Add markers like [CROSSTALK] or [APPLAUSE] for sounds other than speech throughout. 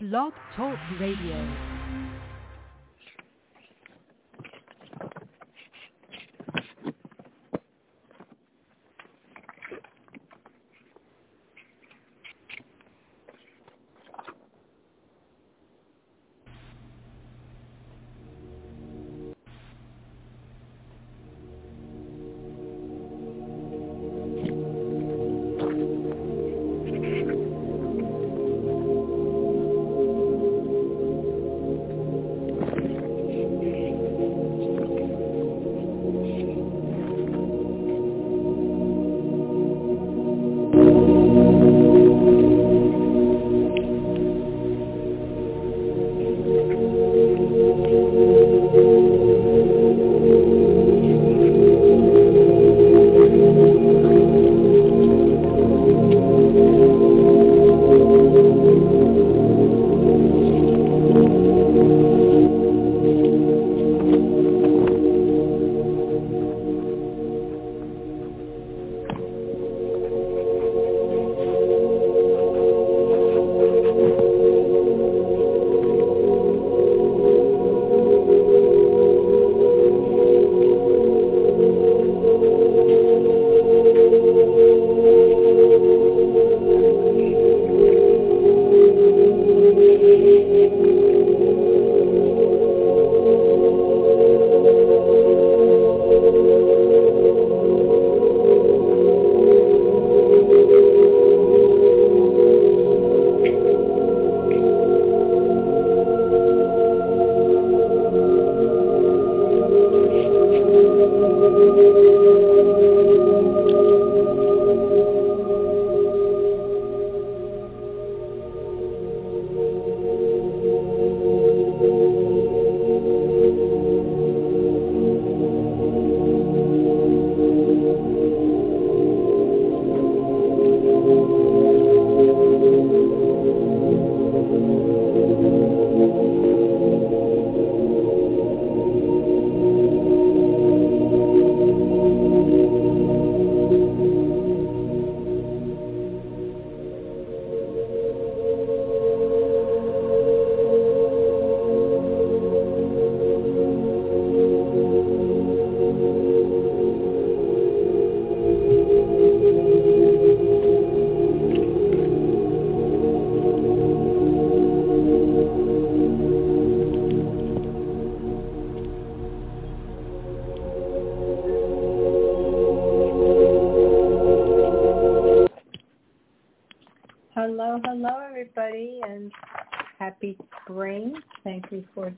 Blog Talk Radio.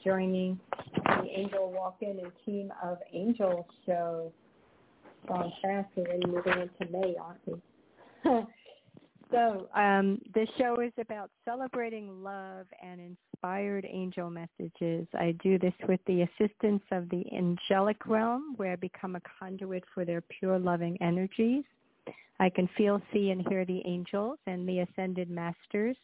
Joining the Angel Walk-In and Team of Angels show. Gone fast, we're moving into May, aren't we? [LAUGHS] so um, this show is about celebrating love and inspired angel messages. I do this with the assistance of the angelic realm, where I become a conduit for their pure loving energies. I can feel, see, and hear the angels and the ascended masters.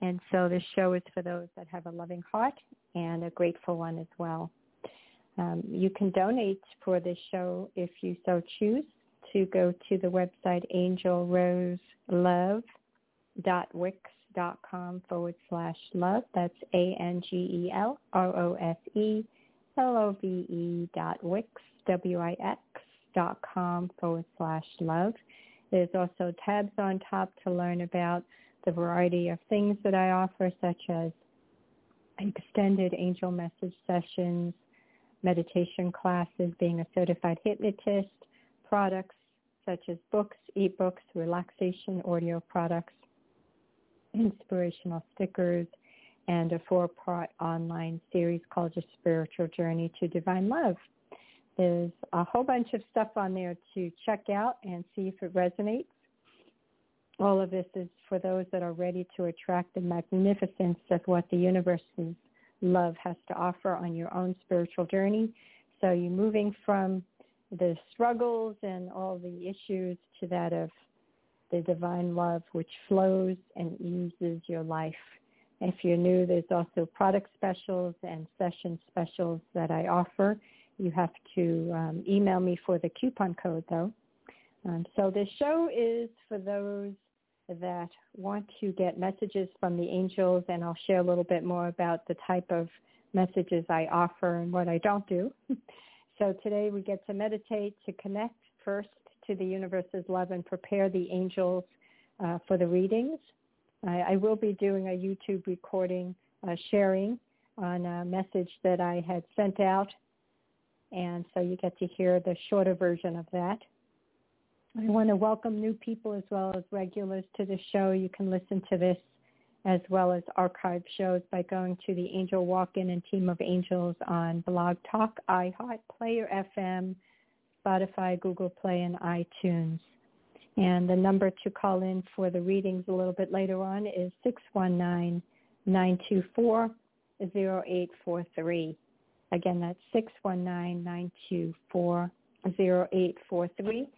And so this show is for those that have a loving heart and a grateful one as well. Um, you can donate for this show if you so choose to go to the website angelroselove.wix.com forward slash love. That's A-N-G-E-L-R-O-S-E L-O-V-E dot wix, W-I-X dot com forward slash love. There's also tabs on top to learn about the variety of things that I offer, such as extended angel message sessions, meditation classes, being a certified hypnotist, products such as books, ebooks, relaxation audio products, inspirational stickers, and a four-part online series called Your Spiritual Journey to Divine Love. There's a whole bunch of stuff on there to check out and see if it resonates. All of this is for those that are ready to attract the magnificence of what the universe's love has to offer on your own spiritual journey. So you're moving from the struggles and all the issues to that of the divine love which flows and eases your life. If you're new, there's also product specials and session specials that I offer. You have to um, email me for the coupon code, though. Um, so this show is for those that want to get messages from the angels, and I'll share a little bit more about the type of messages I offer and what I don't do. [LAUGHS] so today we get to meditate, to connect first to the universe's love and prepare the angels uh, for the readings. I, I, will be doing a YouTube recording uh, sharing on a message that I had sent out, and so you get to hear the shorter version of that. I want to welcome new people as well as regulars to the show. You can listen to this as well as archive shows by going to the Angel Walk-In and Team of Angels on Blog Talk, iHeart, Player FM, Spotify, Google Play, and iTunes. And the number to call in for the readings a little bit later on is 619-924-0843. Again, that's 619-924-0843.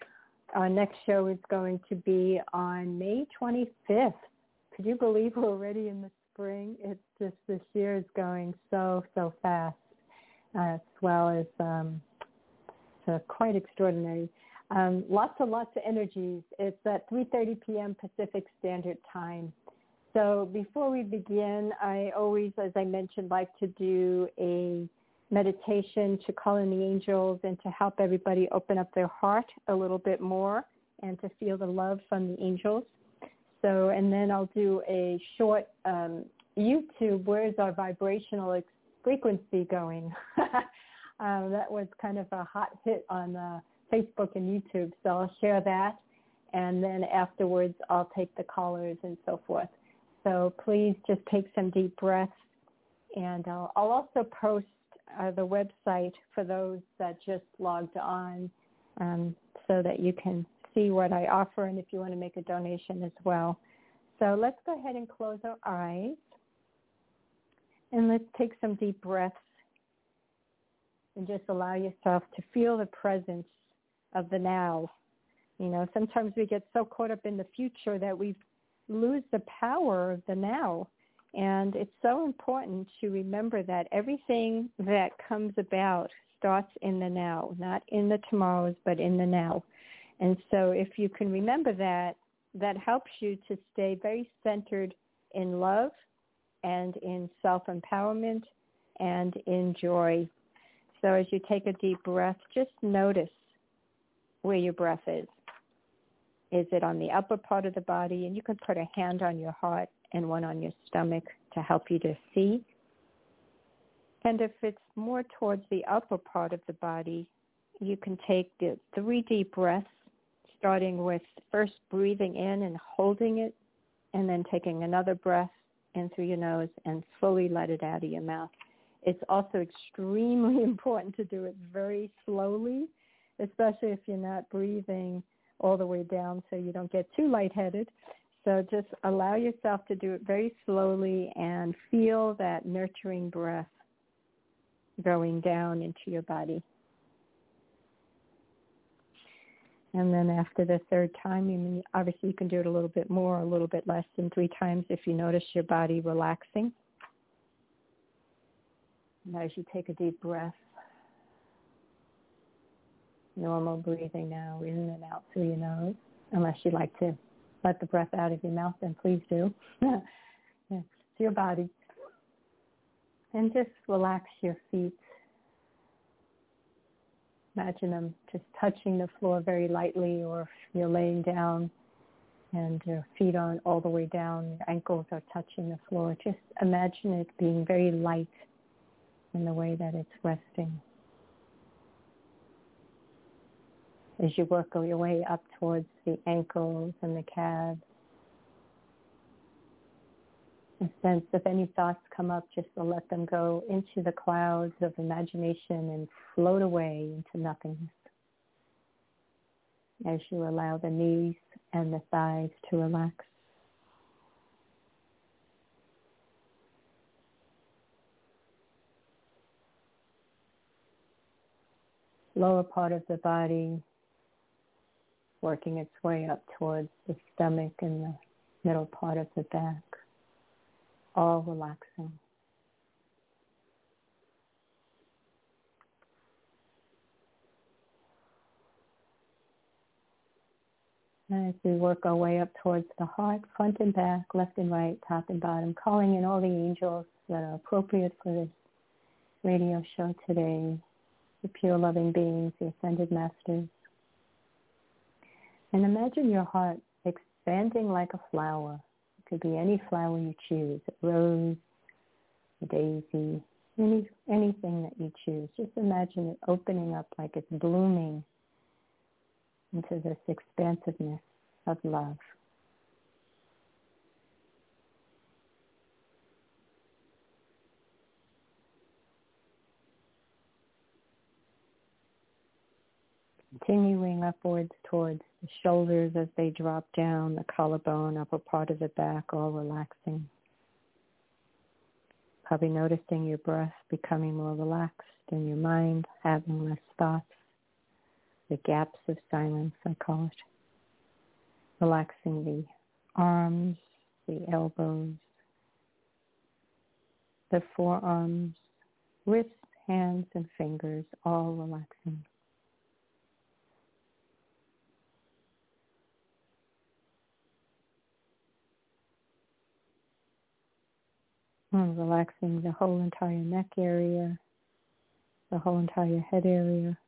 Our next show is going to be on May 25th. Could you believe we're already in the spring? It's just this year is going so, so fast, as well as um, so quite extraordinary. Um, lots and lots of energies. It's at 3.30 p.m. Pacific Standard Time. So before we begin, I always, as I mentioned, like to do a meditation to call in the angels and to help everybody open up their heart a little bit more and to feel the love from the angels. So, and then I'll do a short um, YouTube, where's our vibrational frequency going? um, [LAUGHS] that was kind of a hot hit on uh, Facebook and YouTube. So I'll share that. And then afterwards, I'll take the callers and so forth. So please just take some deep breaths. And I'll, I'll also post uh, the website for those that just logged on um, so that you can see what I offer and if you want to make a donation as well. So let's go ahead and close our eyes and let's take some deep breaths and just allow yourself to feel the presence of the now. You know, sometimes we get so caught up in the future that we lose the power of the now. And it's so important to remember that everything that comes about starts in the now, not in the tomorrows, but in the now. And so if you can remember that, that helps you to stay very centered in love and in self-empowerment and in joy. So as you take a deep breath, just notice where your breath is. Is it on the upper part of the body? And you can put a hand on your heart and one on your stomach to help you to see. And if it's more towards the upper part of the body, you can take the three deep breaths, starting with first breathing in and holding it, and then taking another breath in through your nose and slowly let it out of your mouth. It's also extremely [LAUGHS] important to do it very slowly, especially if you're not breathing all the way down so you don't get too lightheaded. So just allow yourself to do it very slowly and feel that nurturing breath going down into your body. And then after the third time, you mean, obviously you can do it a little bit more, a little bit less than three times if you notice your body relaxing. And as you take a deep breath, normal breathing now, in and out through your nose, unless you'd like to let the breath out of your mouth, then please do. [LAUGHS] It's your body. And just relax your feet. Imagine them just touching the floor very lightly or you're laying down and your feet aren't all the way down, your ankles are touching the floor. Just imagine it being very light in the way that it's resting. As you work your way up towards the ankles and the calves. A sense if any thoughts come up, just to let them go into the clouds of imagination and float away into nothingness. As you allow the knees and the thighs to relax. Lower part of the body working its way up towards the stomach and the middle part of the back, all relaxing. As we work our way up towards the heart, front and back, left and right, top and bottom, calling in all the angels that are appropriate for this radio show today, the pure loving beings, the ascended masters. And imagine your heart expanding like a flower. It could be any flower you choose, a rose, a daisy, any, anything that you choose. Just imagine it opening up like it's blooming into this expansiveness of love. Continuing upwards towards the shoulders as they drop down, the collarbone, upper part of the back, all relaxing. Probably noticing your breath becoming more relaxed and your mind having less thoughts. The gaps of silence, I call it. Relaxing the arms, the elbows, the forearms, wrists, hands, and fingers, all relaxing. And relaxing the whole entire neck area, the whole entire head area,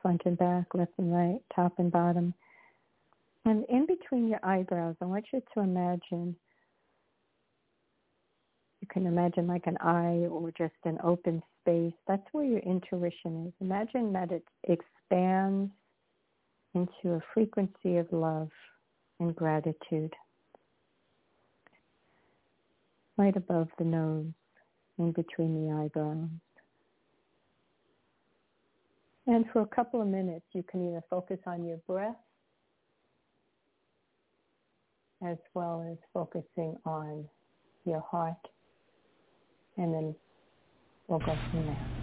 front and back, left and right, top and bottom. And in between your eyebrows, I want you to imagine, you can imagine like an eye or just an open space. That's where your intuition is. Imagine that it expands into a frequency of love and gratitude right above the nose, in between the eyebrows. And for a couple of minutes, you can either focus on your breath as well as focusing on your heart. And then we'll go from there.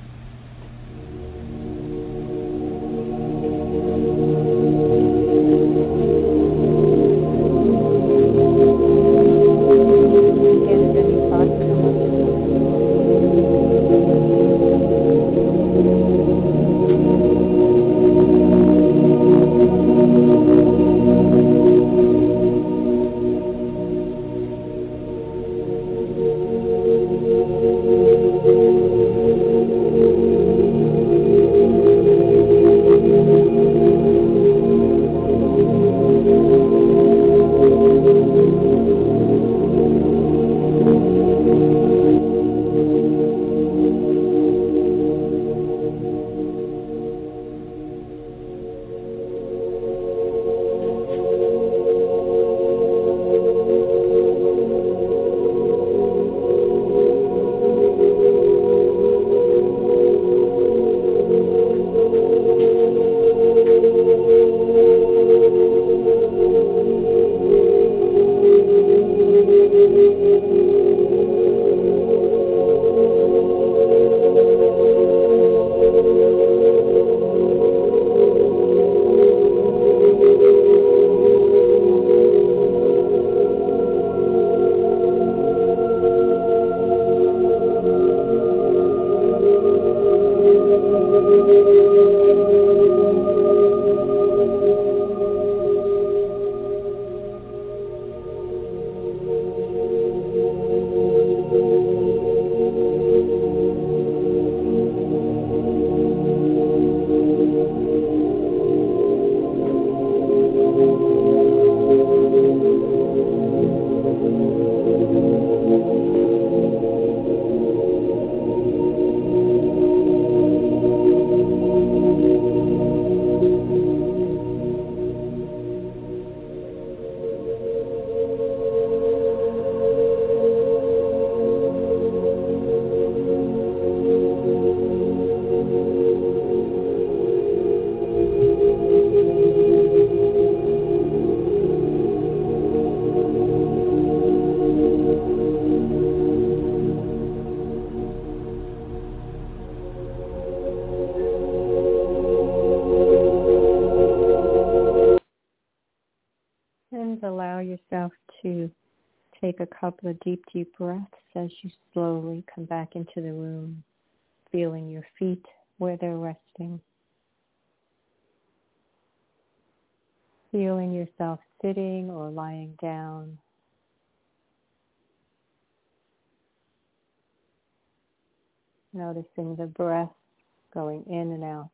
Deep, deep breaths as you slowly come back into the room, feeling your feet where they're resting. feeling yourself sitting or lying down. Noticing the breath going in and out.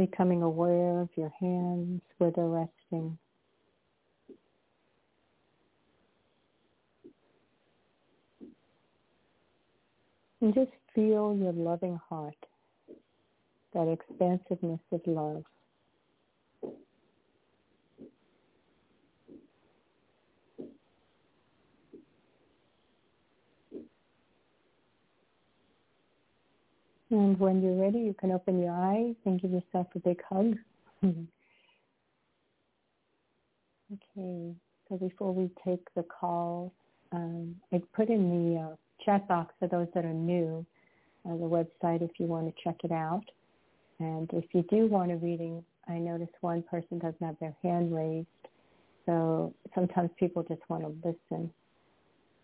Becoming aware of your hands where they're resting. And just feel your loving heart, that expansiveness of love. And when you're ready, you can open your eyes and give yourself a big hug. [CLEARS THROAT] okay, so before we take the call, um, I put in the uh, chat box for those that are new, uh, the website if you want to check it out. And if you do want a reading, I notice one person doesn't have their hand raised. So sometimes people just want to listen.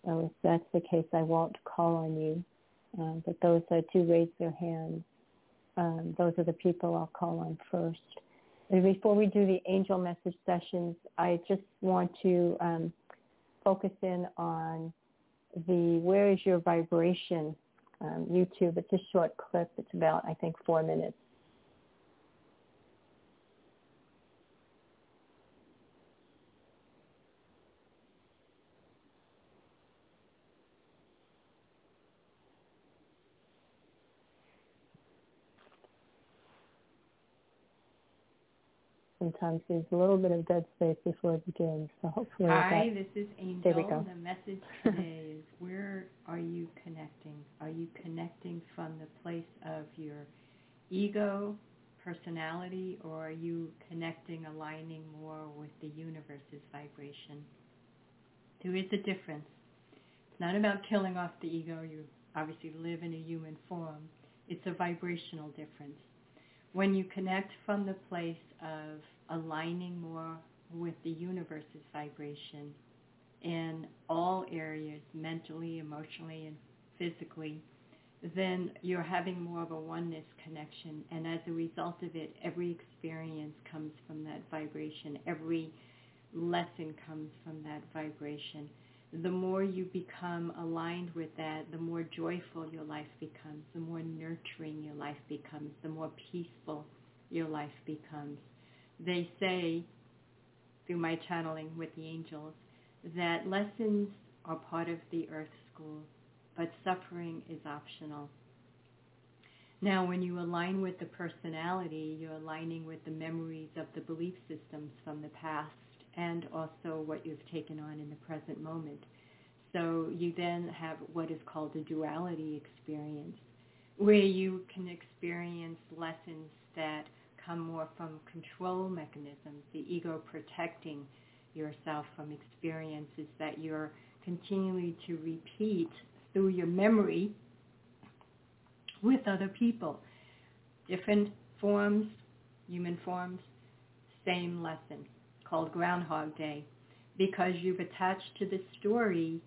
So if that's the case, I won't call on you. Um, but those that do raise their hands, um, those are the people I'll call on first. And before we do the angel message sessions, I just want to um, focus in on the Where is Your Vibration um, YouTube. It's a short clip. It's about, I think, four minutes. Sometimes there's a little bit of dead space before it begins. So hopefully, hi, this is Angel. There we go. The message today is: Where are you connecting? Are you connecting from the place of your ego, personality, or are you connecting, aligning more with the universe's vibration? There is a difference. It's not about killing off the ego. You obviously live in a human form. It's a vibrational difference when you connect from the place of aligning more with the universe's vibration in all areas, mentally, emotionally, and physically, then you're having more of a oneness connection. And as a result of it, every experience comes from that vibration. Every lesson comes from that vibration. The more you become aligned with that, the more joyful your life becomes, the more nurturing your life becomes, the more peaceful your life becomes they say through my channeling with the angels that lessons are part of the earth school, but suffering is optional. Now, when you align with the personality, you're aligning with the memories of the belief systems from the past and also what you've taken on in the present moment. So you then have what is called a duality experience, where you can experience lessons that come more from control mechanisms, the ego protecting yourself from experiences that you're continually to repeat through your memory with other people. Different forms, human forms, same lesson called Groundhog Day because you've attached to the story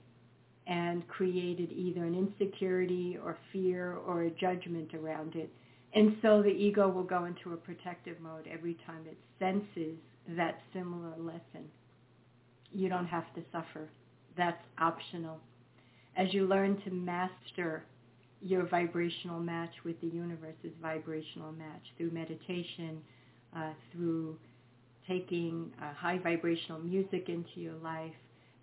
and created either an insecurity or fear or a judgment around it and so the ego will go into a protective mode every time it senses that similar lesson. You don't have to suffer. That's optional. As you learn to master your vibrational match with the universe's vibrational match through meditation, uh, through taking uh, high vibrational music into your life,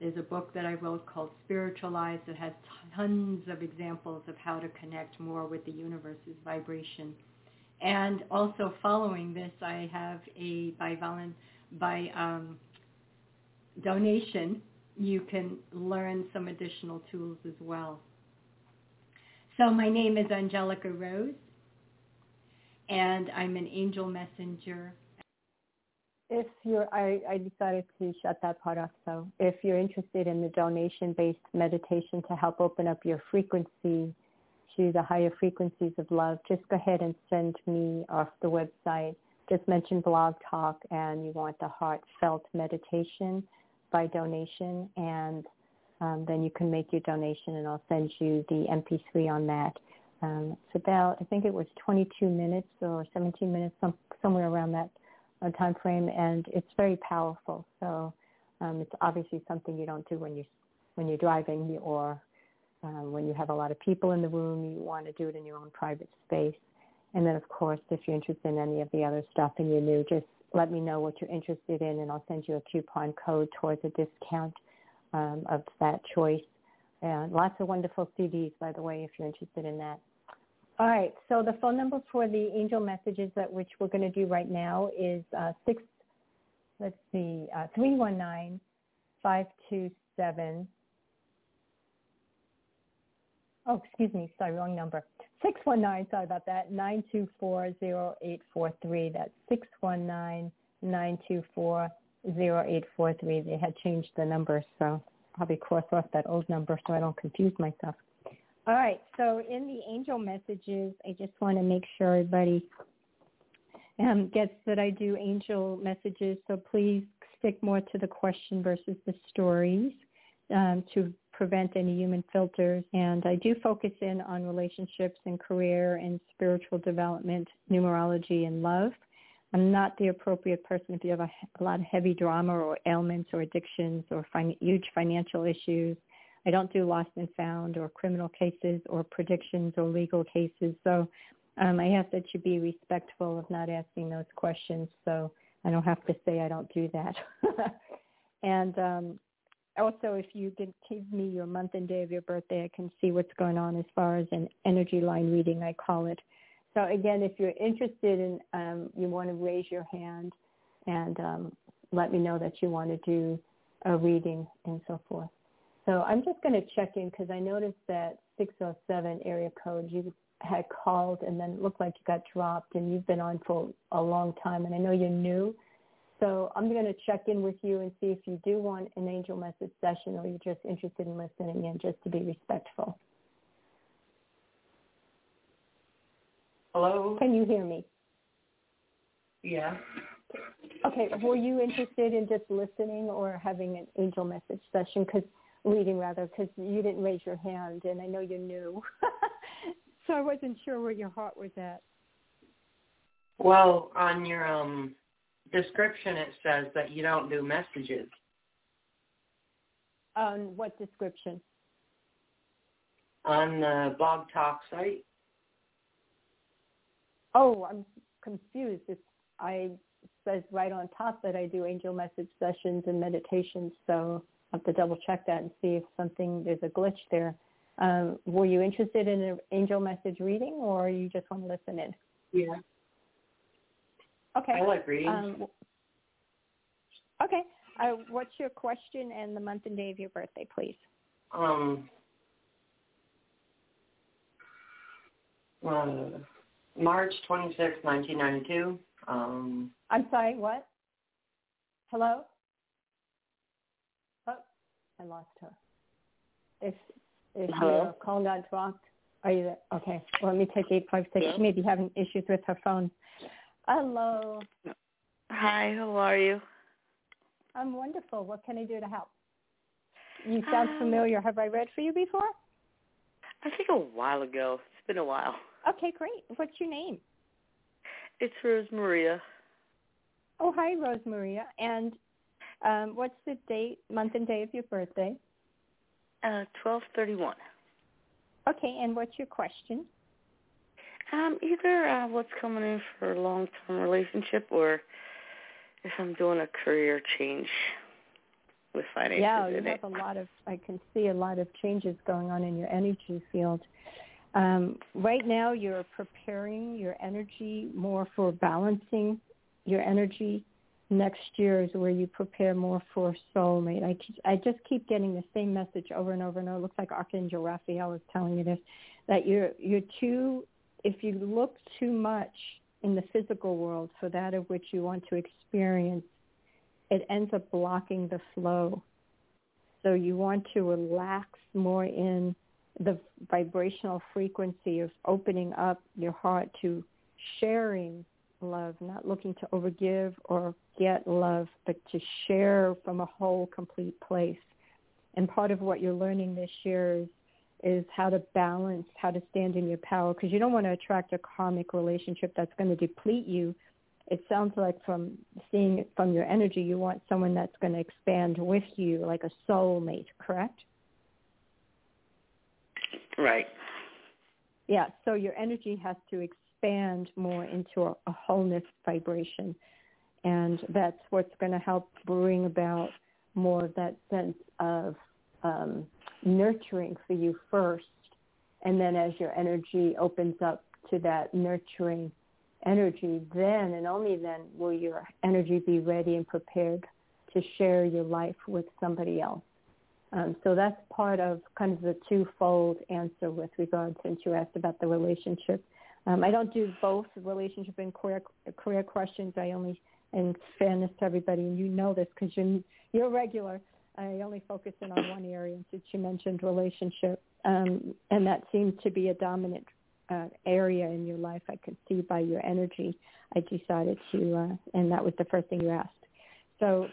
there's a book that I wrote called Spiritualize that has tons of examples of how to connect more with the universe's vibration. And also following this, I have a by volu- by um, donation, you can learn some additional tools as well. So my name is Angelica Rose, and I'm an angel messenger if you're, I, I decided to shut that part off. So if you're interested in the donation-based meditation to help open up your frequency to the higher frequencies of love, just go ahead and send me off the website. Just mention Blog Talk and you want the heartfelt meditation by donation and um, then you can make your donation and I'll send you the MP3 on that. Um, it's about, I think it was 22 minutes or 17 minutes, some, somewhere around that uh, time frame, and it's very powerful. So um, it's obviously something you don't do when you when you're driving or uh, when you have a lot of people in the room. You want to do it in your own private space. And then, of course, if you're interested in any of the other stuff and you're new, just let me know what you're interested in, and I'll send you a coupon code towards a discount um, of that choice. And lots of wonderful CDs, by the way, if you're interested in that. All right. So the phone number for the angel messages that which we're going to do right now is uh, six. Let's see, uh, three one nine five two seven. Oh, excuse me. Sorry, wrong number. Six one nine. Sorry about that. Nine two four zero eight four three. That's six one nine nine two four zero eight four three. They had changed the number, so I'll probably cross off that old number so I don't confuse myself. All right. So in the angel messages, I just want to make sure everybody um, gets that I do angel messages. So please stick more to the question versus the stories um, to prevent any human filters. And I do focus in on relationships and career and spiritual development, numerology and love. I'm not the appropriate person if you have a, a lot of heavy drama or ailments or addictions or fin- huge financial issues. I don't do lost and found or criminal cases or predictions or legal cases. So um, I ask that you be respectful of not asking those questions. So I don't have to say I don't do that. [LAUGHS] and um, also, if you can give me your month and day of your birthday, I can see what's going on as far as an energy line reading, I call it. So again, if you're interested in, um, you want to raise your hand and um, let me know that you want to do a reading and so forth. So I'm just going to check in because I noticed that 607 area code you had called and then it looked like you got dropped and you've been on for a long time and I know you're new. So I'm going to check in with you and see if you do want an angel message session or you're just interested in listening in just to be respectful. Hello? Can you hear me? Yeah. Okay. Were you interested in just listening or having an angel message session? Because reading rather, because you didn't raise your hand, and I know you knew. [LAUGHS] so I wasn't sure where your heart was at. Well, on your um description, it says that you don't do messages. On what description? On the blog talk site. Oh, I'm confused. It's, I it says right on top that I do angel message sessions and meditations. So I have to double check that and see if something there's a glitch there. Um, were you interested in an angel message reading, or you just want to listen in? Yeah. Okay. I like reading. Um, okay. Uh, what's your question and the month and day of your birthday, please? Um. Uh, March 26, 1992. Um, I'm sorry, what? Hello? I lost her. If if Hello? your call got dropped, are you there? Okay. Well, let me take 856. Yeah. She may be having issues with her phone. Hello. Hi, how are you? I'm wonderful. What can I do to help? You sound Um, familiar. Have I read for you before? I think a while ago. It's been a while. Okay, great. What's your name? It's Rose Maria. Oh, hi, Rose Maria. And um, what's the date, month and day of your birthday? Uh, twelve thirty one. Okay, and what's your question? Um, either uh, what's coming in for a long term relationship or if I'm doing a career change with finances yeah, you have it. a lot of, I can see a lot of changes going on in your energy field. Um, right now, you're preparing your energy more for balancing your energy. Next year is where you prepare more for soulmate. I, I just keep getting the same message over and over and over. It looks like Archangel Raphael is telling you this, that you're, you're too, if you look too much in the physical world for that of which you want to experience, it ends up blocking the flow. So you want to relax more in the vibrational frequency of opening up your heart to sharing love, not looking to overgive or get love, but to share from a whole, complete place. And part of what you're learning this year is is how to balance, how to stand in your power, because you don't want to attract a karmic relationship that's going to deplete you. It sounds like from seeing it from your energy, you want someone that's going to expand with you, like a soulmate, correct? Right. Yeah, so your energy has to expand more into a, a wholeness vibration. And that's what's going to help bring about more of that sense of um, nurturing for you first. And then as your energy opens up to that nurturing energy, then and only then will your energy be ready and prepared to share your life with somebody else. Um, so that's part of kind of the twofold answer with regard since you asked about the relationship. Um, I don't do both relationship and career, career questions. I only, in fairness to everybody, and you know this because you're, you're regular, I only focus in on [LAUGHS] one area, since you mentioned relationship, um, and that seemed to be a dominant uh, area in your life. I could see by your energy. I decided to, uh, and that was the first thing you asked. So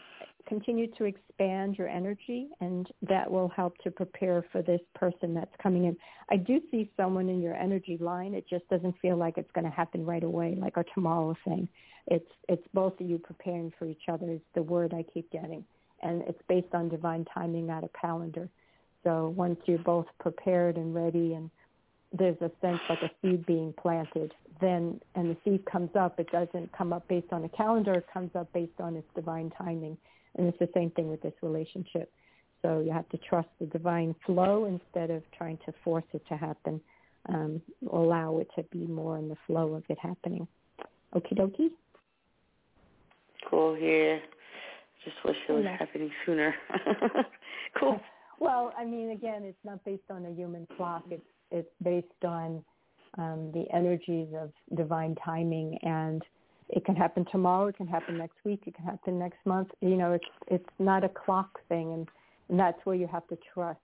continue to expand your energy, and that will help to prepare for this person that's coming in. I do see someone in your energy line. It just doesn't feel like it's going to happen right away, like our tomorrow thing. It's it's both of you preparing for each other. Is the word I keep getting and it's based on divine timing, not a calendar. So once you're both prepared and ready and there's a sense like a seed being planted, then and the seed comes up, it doesn't come up based on a calendar, it comes up based on its divine timing. And it's the same thing with this relationship. So you have to trust the divine flow instead of trying to force it to happen. Um, allow it to be more in the flow of it happening. Okie dokie. Cool. Yeah. Just wish it was happening sooner. [LAUGHS] cool. Well, I mean, again, it's not based on a human clock. It's it's based on um, the energies of divine timing, and it can happen tomorrow. It can happen next week. It can happen next month. You know, it's it's not a clock thing, and, and that's where you have to trust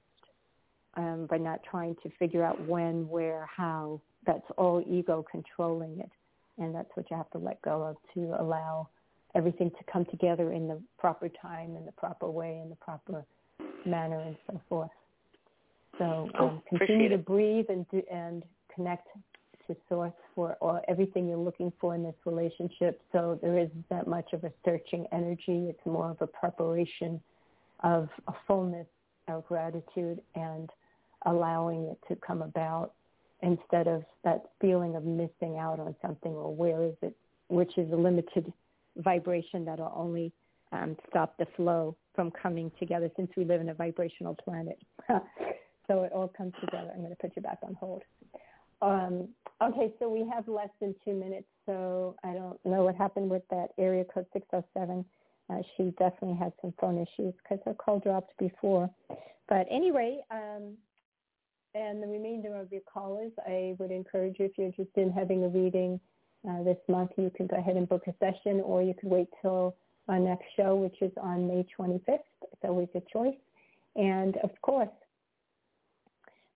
um, by not trying to figure out when, where, how. That's all ego controlling it, and that's what you have to let go of to allow everything to come together in the proper time, in the proper way, in the proper manner, and so forth. So oh, um, continue to breathe and do, and connect to source for all, everything you're looking for in this relationship. So there isn't that much of a searching energy. It's more of a preparation of a fullness of gratitude and allowing it to come about instead of that feeling of missing out on something or where is it, which is a limited vibration that'll only um, stop the flow from coming together since we live in a vibrational planet. [LAUGHS] so it all comes together. I'm going to put you back on hold. Um, okay, so we have less than two minutes, so I don't know what happened with that area code 607. Uh, she definitely had some phone issues because her call dropped before. But anyway, um, and the remainder of your callers, I would encourage you if you're interested in having a reading uh, this month, you can go ahead and book a session, or you could wait till our next show, which is on May 25th. It's always a choice. And of course,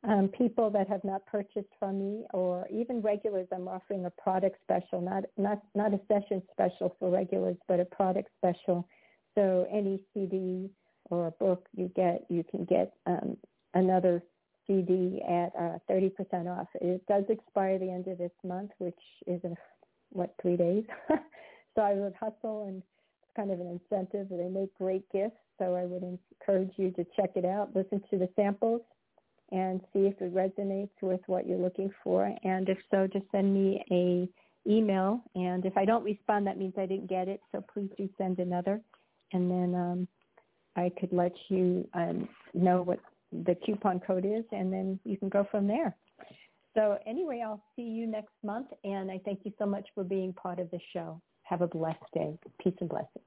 um, people that have not purchased from me, or even regulars, I'm offering a product special, not not not a session special for regulars, but a product special. So any CD or a book you get, you can get um, another CD at uh, 30% off. It does expire the end of this month, which is a what three days. [LAUGHS] so I would hustle, and it's kind of an incentive. They make great gifts, so I would encourage you to check it out, listen to the samples, and see if it resonates with what you're looking for. And if so, just send me a email. And if I don't respond, that means I didn't get it. So please do send another, and then um, I could let you um, know what the coupon code is, and then you can go from there. So anyway, I'll see you next month, and I thank you so much for being part of the show. Have a blessed day. Peace and blessings.